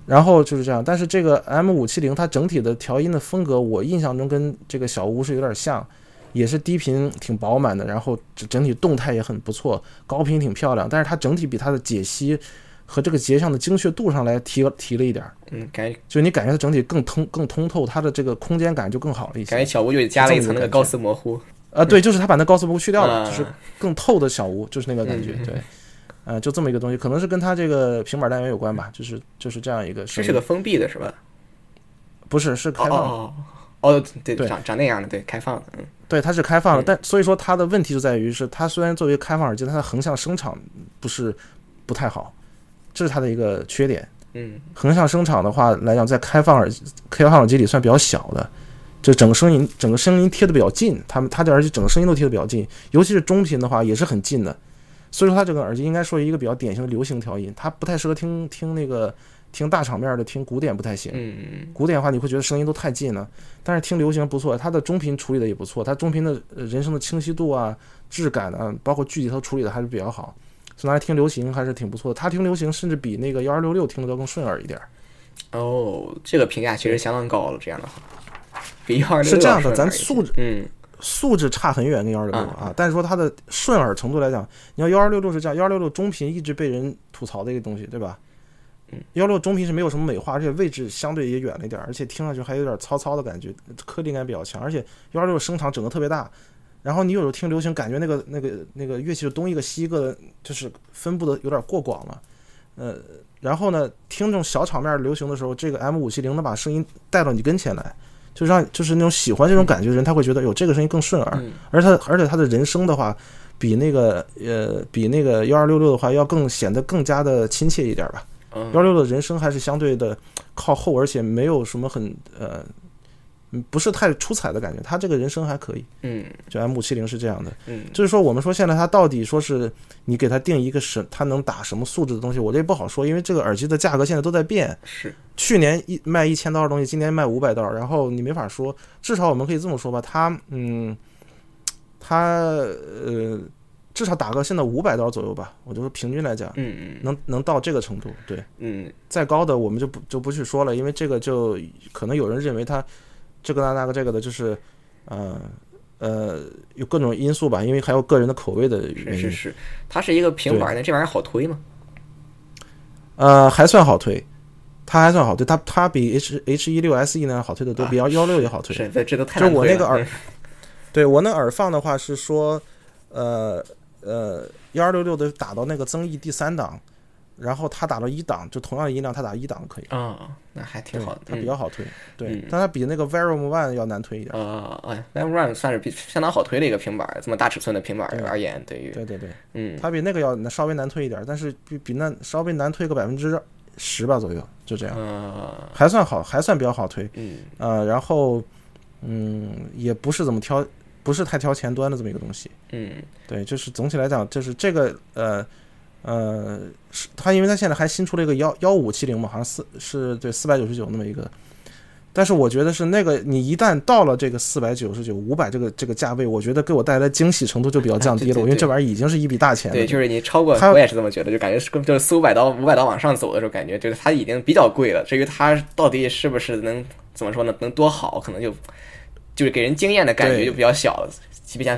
然后就是这样，但是这个 M 五七零它整体的调音的风格，我印象中跟这个小屋是有点像。也是低频挺饱满的，然后整整体动态也很不错，高频挺漂亮，但是它整体比它的解析和这个节相的精确度上来提提了一点儿。嗯，感觉就你感觉它整体更通更通透，它的这个空间感就更好了一些。感觉小屋就加了一层那个高斯模糊。啊，对，就是它把那高斯模糊去掉了，就是更透的小屋，就是那个感觉。对，呃，就这么一个东西，可能是跟它这个平板单元有关吧，就是就是这样一个。这是个封闭的是吧？不是，是开放。哦，对对，长长那样的，对，开放的，嗯，对，它是开放的，但所以说它的问题就在于是，它虽然作为开放耳机，它的横向声场不是不太好，这是它的一个缺点。嗯，横向声场的话来讲，在开放耳开放耳机里算比较小的，就整个声音整个声音贴的比较近，它们它的耳机整个声音都贴的比较近，尤其是中频的话也是很近的，所以说它这个耳机应该说一个比较典型的流行调音，它不太适合听听那个。听大场面的，听古典不太行。嗯古典的话你会觉得声音都太近了，但是听流行不错，它的中频处理的也不错，它中频的人声的清晰度啊、质感啊，包括具体它处理的还是比较好，所以拿来听流行还是挺不错的。它听流行甚至比那个幺二六六听的都更顺耳一点。哦，这个评价其实相当高了，这样的话，比幺二六六是这样的，咱素质，嗯，素质差很远，跟幺二六六啊，但是说它的顺耳程度来讲，你要幺二六六是这样，幺二六六中频一直被人吐槽的一个东西，对吧？幺六中频是没有什么美化，而且位置相对也远了一点，而且听上去还有点糙糙的感觉，颗粒感比较强，而且幺二六声场整个特别大。然后你有时候听流行，感觉那个那个那个乐器是东一个西一个的，就是分布的有点过广了。呃，然后呢，听这种小场面流行的时候，这个 M 五七零能把声音带到你跟前来，就让就是那种喜欢这种感觉的人，他会觉得有这个声音更顺耳。而他而且他的人声的话，比那个呃比那个幺二六六的话要更显得更加的亲切一点吧。幺六的人声还是相对的 靠后，而且没有什么很呃，不是太出彩的感觉。他这个人声还可以，嗯，就 M 五七零是这样的，嗯，就是说我们说现在它到底说是你给它定一个什，它能打什么素质的东西，我这也不好说，因为这个耳机的价格现在都在变，是。去年一卖一千刀的东西，今年卖五百刀，然后你没法说，至少我们可以这么说吧，它嗯，它呃。至少打个现在五百刀左右吧，我就说平均来讲，嗯嗯，能能到这个程度，对，嗯，再高的我们就不就不去说了，因为这个就可能有人认为它这个那那个这个的，就是呃呃有各种因素吧，因为还有个人的口味的原因。是是是，它是一个平板的，这玩意儿好推吗？呃，还算好推，它还算好推，它它比 H H 一六 S E 呢好推的多，比幺幺六也好推。是，这都太就我那个耳，对我那耳放的话是说，呃。呃，幺二六六的打到那个增益第三档，然后它打到一档，就同样的音量，它打一档可以。啊，那还挺好的，它比较好推。对，但它比那个 Verum One 要难推一点。啊啊，Verum One 算是比相当好推的一个平板，这么大尺寸的平板而言，对于对对对，嗯，它比那个要稍微难推一点，但是比比那稍微难推个百分之十吧左右，就这样。啊，还算好，还算比较好推。嗯，呃，然后嗯，也不是怎么挑。不是太挑前端的这么一个东西，嗯，对，就是总体来讲，就是这个呃呃，是它，因为它现在还新出了一个幺幺五七零嘛，好像四是对四百九十九那么一个，但是我觉得是那个你一旦到了这个四百九十九五百这个这个价位，我觉得给我带来惊喜程度就比较降低了，因为这玩意儿已经是一笔大钱了。对，就是你超过，我也是这么觉得，就感觉是就是四五百刀五百刀往上走的时候，感觉就是它已经比较贵了。至于它到底是不是能怎么说呢，能多好，可能就。就是给人惊艳的感觉就比较小了，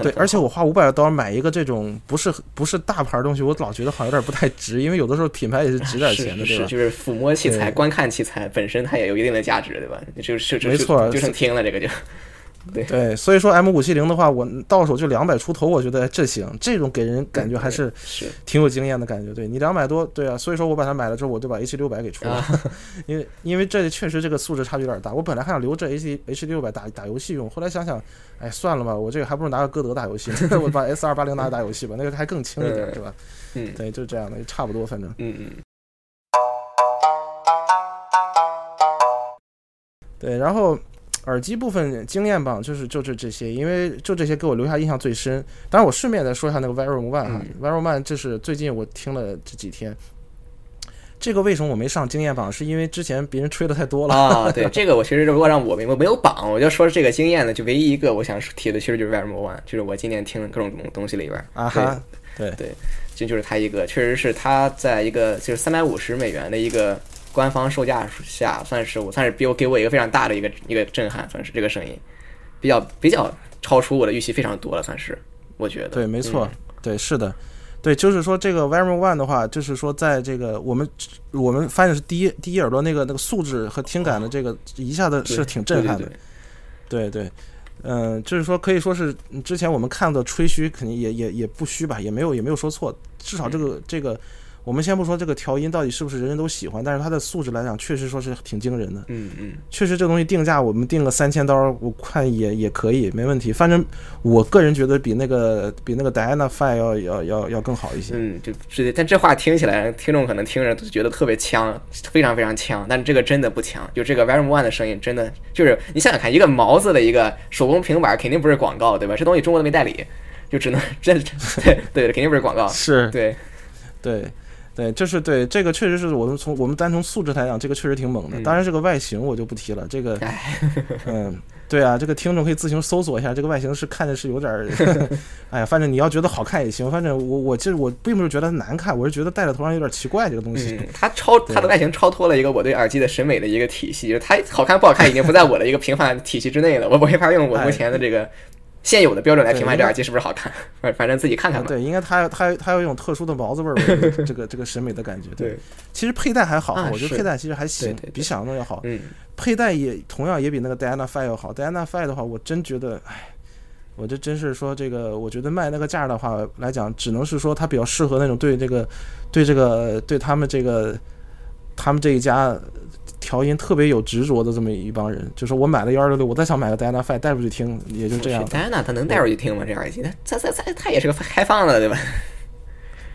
对，而且我花五百刀买一个这种不是不是大牌东西，我老觉得好像有点不太值，因为有的时候品牌也是值点钱的，对吧？就是抚摸器材、观看器材本身它也有一定的价值，对吧？就是没错，就剩听了这个就。对对，所以说 M 五七零的话，我到手就两百出头，我觉得这行，这种给人感觉还是是挺有经验的感觉。对你两百多，对啊，所以说我把它买了之后，我就把 H 六百给出了，因为因为这确实这个素质差距有点大。我本来还想留着 H H 六百打打游戏用，后来想想，哎，算了吧，我这个还不如拿个歌德打游戏，我把 S 二八零拿来打游戏吧，那个还更轻一点，是吧？嗯，对，就是这样的，差不多，反正，嗯嗯，对，然后。耳机部分经验吧，就是就是这些，因为就这些给我留下印象最深。当然，我顺便再说一下那个 VIRUM One 哈，VIRUM One 这是最近我听了这几天。这个为什么我没上经验榜？是因为之前别人吹的太多了啊。对，这个我其实如果让我我没有榜，我就说这个经验呢，就唯一一个我想提的，其实就是 Verum One，就是我今年听的各种东西里边啊哈，对对，这就是它一个，确实是它在一个就是三百五十美元的一个。官方售价下，算是我算是比我给我一个非常大的一个一个震撼，算是这个声音比较比较超出我的预期非常多了，算是我觉得。对，没错，对，是的，对，就是说这个 Verum One 的话，就是说在这个我们我们发现是第一第一耳朵那个那个素质和听感的这个一下子是挺震撼的，对对，嗯，就是说可以说是之前我们看的吹嘘肯定也也也不虚吧，也没有也没有说错，至少这个这个。我们先不说这个调音到底是不是人人都喜欢，但是它的素质来讲，确实说是挺惊人的。嗯嗯，确实这东西定价，我们定个三千刀，我看也也可以，没问题。反正我个人觉得比那个比那个 Diana Five 要要要要更好一些。嗯，就是但这话听起来，听众可能听着都觉得特别呛，非常非常呛。但是这个真的不呛，就这个 Verum One 的声音真的就是你想想看，一个毛子的一个手工平板，肯定不是广告，对吧？这东西中国都没代理，就只能 真对对，肯定不是广告。是，对对。对，就是对这个确实是我们从我们单从素质来讲，这个确实挺猛的。当然，这个外形我就不提了。这个，嗯，对啊，这个听众可以自行搜索一下，这个外形是看着是有点儿，哎呀，反正你要觉得好看也行。反正我我其实我并不是觉得难看，我是觉得戴在头上有点奇怪这个东西。它超它的外形超脱了一个我对耳机的审美的一个体系，就是它好看不好看已经不在我的一个评判体系之内了。我我没法用我目前的这个。现有的标准来评判这耳机是不是好看，反反正自己看看吧。对，应该它它它有一种特殊的毛子味儿这个这个审美的感觉。对，其实佩戴还好，啊我觉得佩戴其实还行比想象中要好。嗯，佩戴也同样也比那个 Diana Five 要好。Diana Five 的话，我真觉得，哎，我这真是说这个，我觉得卖那个价的话来讲，只能是说它比较适合那种对这个对这个对他们这个他们这一家调音特别有执着的这么一帮人。就是我买了幺二六六，我再想买个 Diana Five 带出去听，也就这样。戴安娜它能带出去听吗？这耳机，它它它它它也是个开放的，对吧？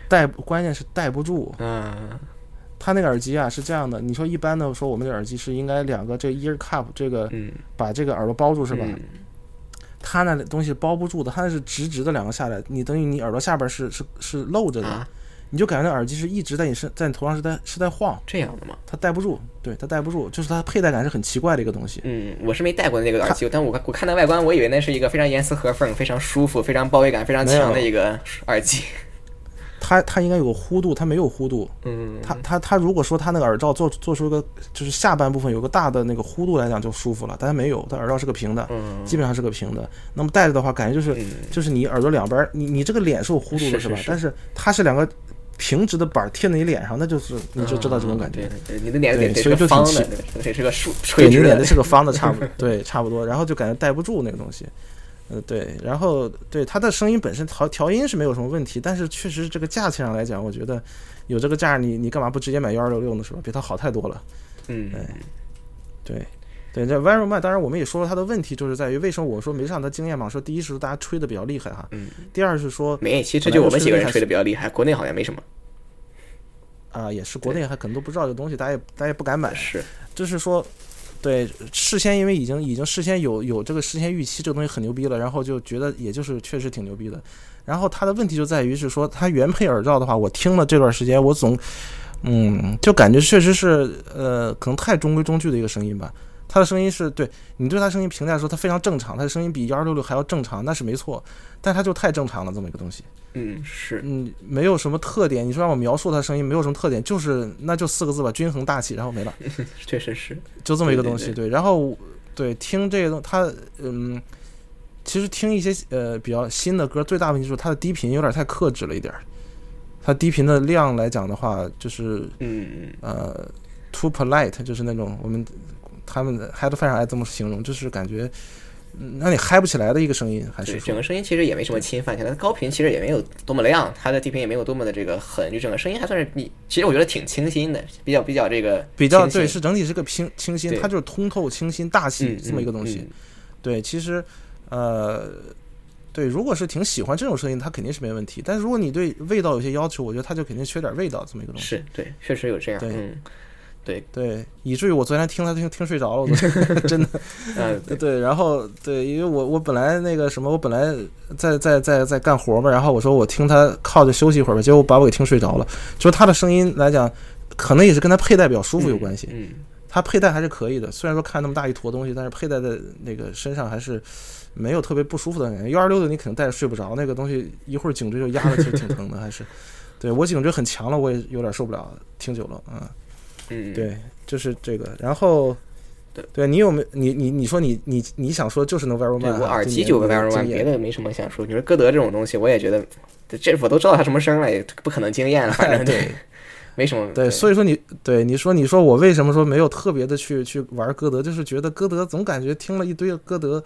带关键是带不住。嗯，他那个耳机啊是这样的，你说一般的说我们的耳机是应该两个这 ear cup 这个嗯，把这个耳朵包住是吧？嗯它那东西包不住的，它那是直直的两个下来，你等于你耳朵下边是是是露着的，啊，你就感觉那耳机是一直在你身在你头上是在是在晃，这样的吗？它戴不住，对，它戴不住，就是它佩戴感是很奇怪的一个东西。嗯，我是没戴过那个耳机，但我我看那外观，我以为那是一个非常严丝合缝、非常舒服、非常包围感非常强的一个耳机。它它应该有个弧度，它没有弧度。嗯，它它它如果说它那个耳罩做做出一个就是下半部分有个大的那个弧度来讲就舒服了，但它没有，它耳罩是个平的，嗯基本上是个平的。那么戴着的话，感觉就是嗯就是你耳朵两边，你你这个脸是有弧度的吧？是是是但是它是两个平直的板儿贴在你脸上，那就是你就知道这种感觉。对你的脸得是个方的，对得是个竖对，垂直的你脸的。是个方的，差不多，对，差不多。然后就感觉戴不住那个东西，呃，对。然后对它的声音本身调调音是没有什么问题，但是确实这个价钱上来讲，我觉得有这个价儿，你你干嘛不直接买幺二六六呢？是吧？比它好太多了。嗯，对，对，这 Vero Man，当然我们也说了他的问题，就是在于为什么我说没上他经验嘛，说第一是大家吹的比较厉害哈，嗯，第二是说没，其实就我们几个人吹的比较厉害，国内好像没什么。啊、也是国内还可能都不知道这东西，大家也大家也不敢买，是，就是说，对，事先因为已经已经事先有有这个事先预期，这个东西很牛逼了，然后就觉得也就是确实挺牛逼的。然后它的问题就在于是说，它原配耳罩的话，我听了这段时间，我总，嗯，就感觉确实是呃，可能太中规中矩的一个声音吧。它的声音是对你对他声音评价说他非常正常，他的声音比幺二六六还要正常，那是没错，但他就太正常了这么一个东西。嗯，是，嗯，没有什么特点。你说让我描述他声音，没有什么特点，就是那就四个字吧，均衡大气，然后没了。确实是。就这么一个对对东西，对。然后对听这个东，他嗯，其实听一些呃比较新的歌，最大问题就是他的低频有点太克制了一点儿。它低频的量来讲的话，就是嗯，呃 too polite，就是那种我们他们还都非常爱这么形容，就是感觉嗯让你嗨不起来的一个声音，还，是整个声音其实也没什么侵犯性，它的高频其实也没有多么亮，它的低频也没有多么的这个狠，就整个声音还算是你，其实我觉得挺清新的，比较比较这个比较对，是整体是个清清新，它就是通透、清新、大气嗯这么一个东西。嗯对，其实，呃，对，如果是挺喜欢这种声音，它肯定是没问题。但是如果你对味道有些要求，我觉得它就肯定缺点味道，这么一个东西。是对，确实有这样，对嗯，对，对，以至于我昨天听他听听睡着了，我昨天 真的。嗯，对对，然后对，因为我我本来那个什么，我本来在在在在干活嘛，然后我说我听他靠着休息一会儿吧，结果把我给听睡着了。就是他的声音来讲，可能也是跟他佩戴比较舒服有关系。嗯，他佩戴还是可以的，虽然说看那么大一坨东西，但是佩戴在那个身上还是没有特别不舒服的感觉。幺二六的你可能戴着睡不着，那个东西一会儿颈椎就压的，其实挺疼的，还是。对我颈椎很强了，我也有点受不了，听久了，嗯，嗯，对，就是这个。然后，对，对你有没有你你你说你你你想说就是那 Vero 对 Man，我耳机就有个 Vero Man，别的没什么想说。你说歌德这种东西，我也觉得，这我都知道他什么声了，也不可能惊艳了，反正 对。没什么对，所以说你对你说你说我为什么说没有特别的去去玩歌德，就是觉得歌德总感觉听了一堆歌德，呃，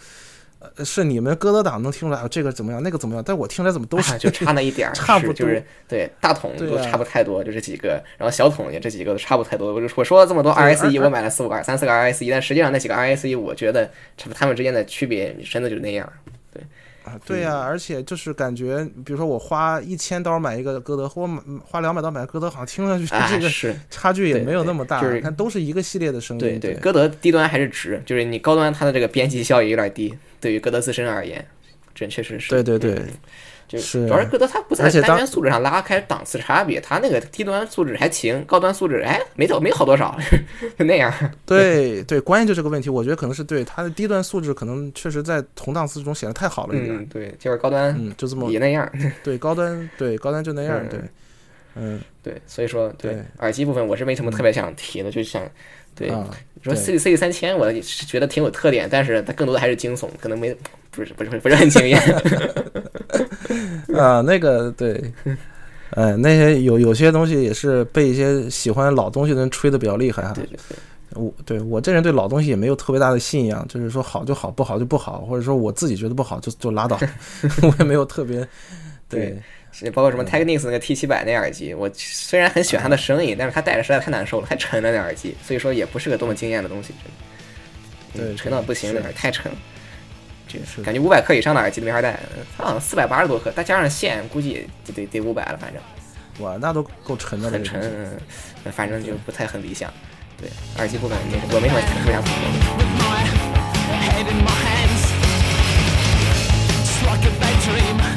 是你们歌德党能听出来、啊、这个怎么样，那个怎么样，但我听来怎么都是、啊、就差那一点儿，差不多就是对大桶都差不太多，就这几个，然后小桶也这几个都差不太多。我就我说了这么多，R S E，，我买了四五个三四个 R S E，，但实际上那几个 R S E，，我觉得他们之间的区别真的就那样。对啊，对呀、而且就是感觉，比如说我花一千刀买一个歌德，或我花两百刀买个歌德，好像听上去啊，这个是差距也没有那么大，对就是看都是一个系列的声音，对对歌德低端还是值，就是你高端它的这个边际效益有点低，对于歌德自身而言，这确实是。对对对嗯就是主要是歌德它不在而且当单元素质上拉开档次差别，他那个低端素质还行，高端素质哎没到没好多少，就那样。对对，关键就这个问题，我觉得可能是对他的低端素质，可能确实在同档次中显得太好了一点，嗯，对，就是高端嗯，就这么也那样。对高端对高端就那样，嗯对，嗯对，所以说对对耳机部分我是没什么特别想提的，就想对说对 C C 三千，我是觉得挺有特点，但是它更多的还是惊悚，可能没不是不是不是很惊艳。啊，那个对，哎，那些有有些东西也是被一些喜欢老东西的人吹的比较厉害哈。对对对，我对我这人对老东西也没有特别大的信仰，就是说好就好，不好就不好，或者说我自己觉得不好就就拉倒，我也没有特别对。包括什么 Technics 那个 T 七百那耳机，我虽然很喜欢它的声音，但是它戴着实在太难受了，太沉了那耳机，所以说也不是个多么惊艳的东西，真的，对，沉到不行，那太沉，这感觉五百克以上的耳机都没法戴，它好像四百八十多克，再加上线，估计得得得五百了，反正，哇，那都够沉的，很沉，反正就不太很理想，对，耳机部分没我没什么说啥不说。Head in my hands, struck a bad dream.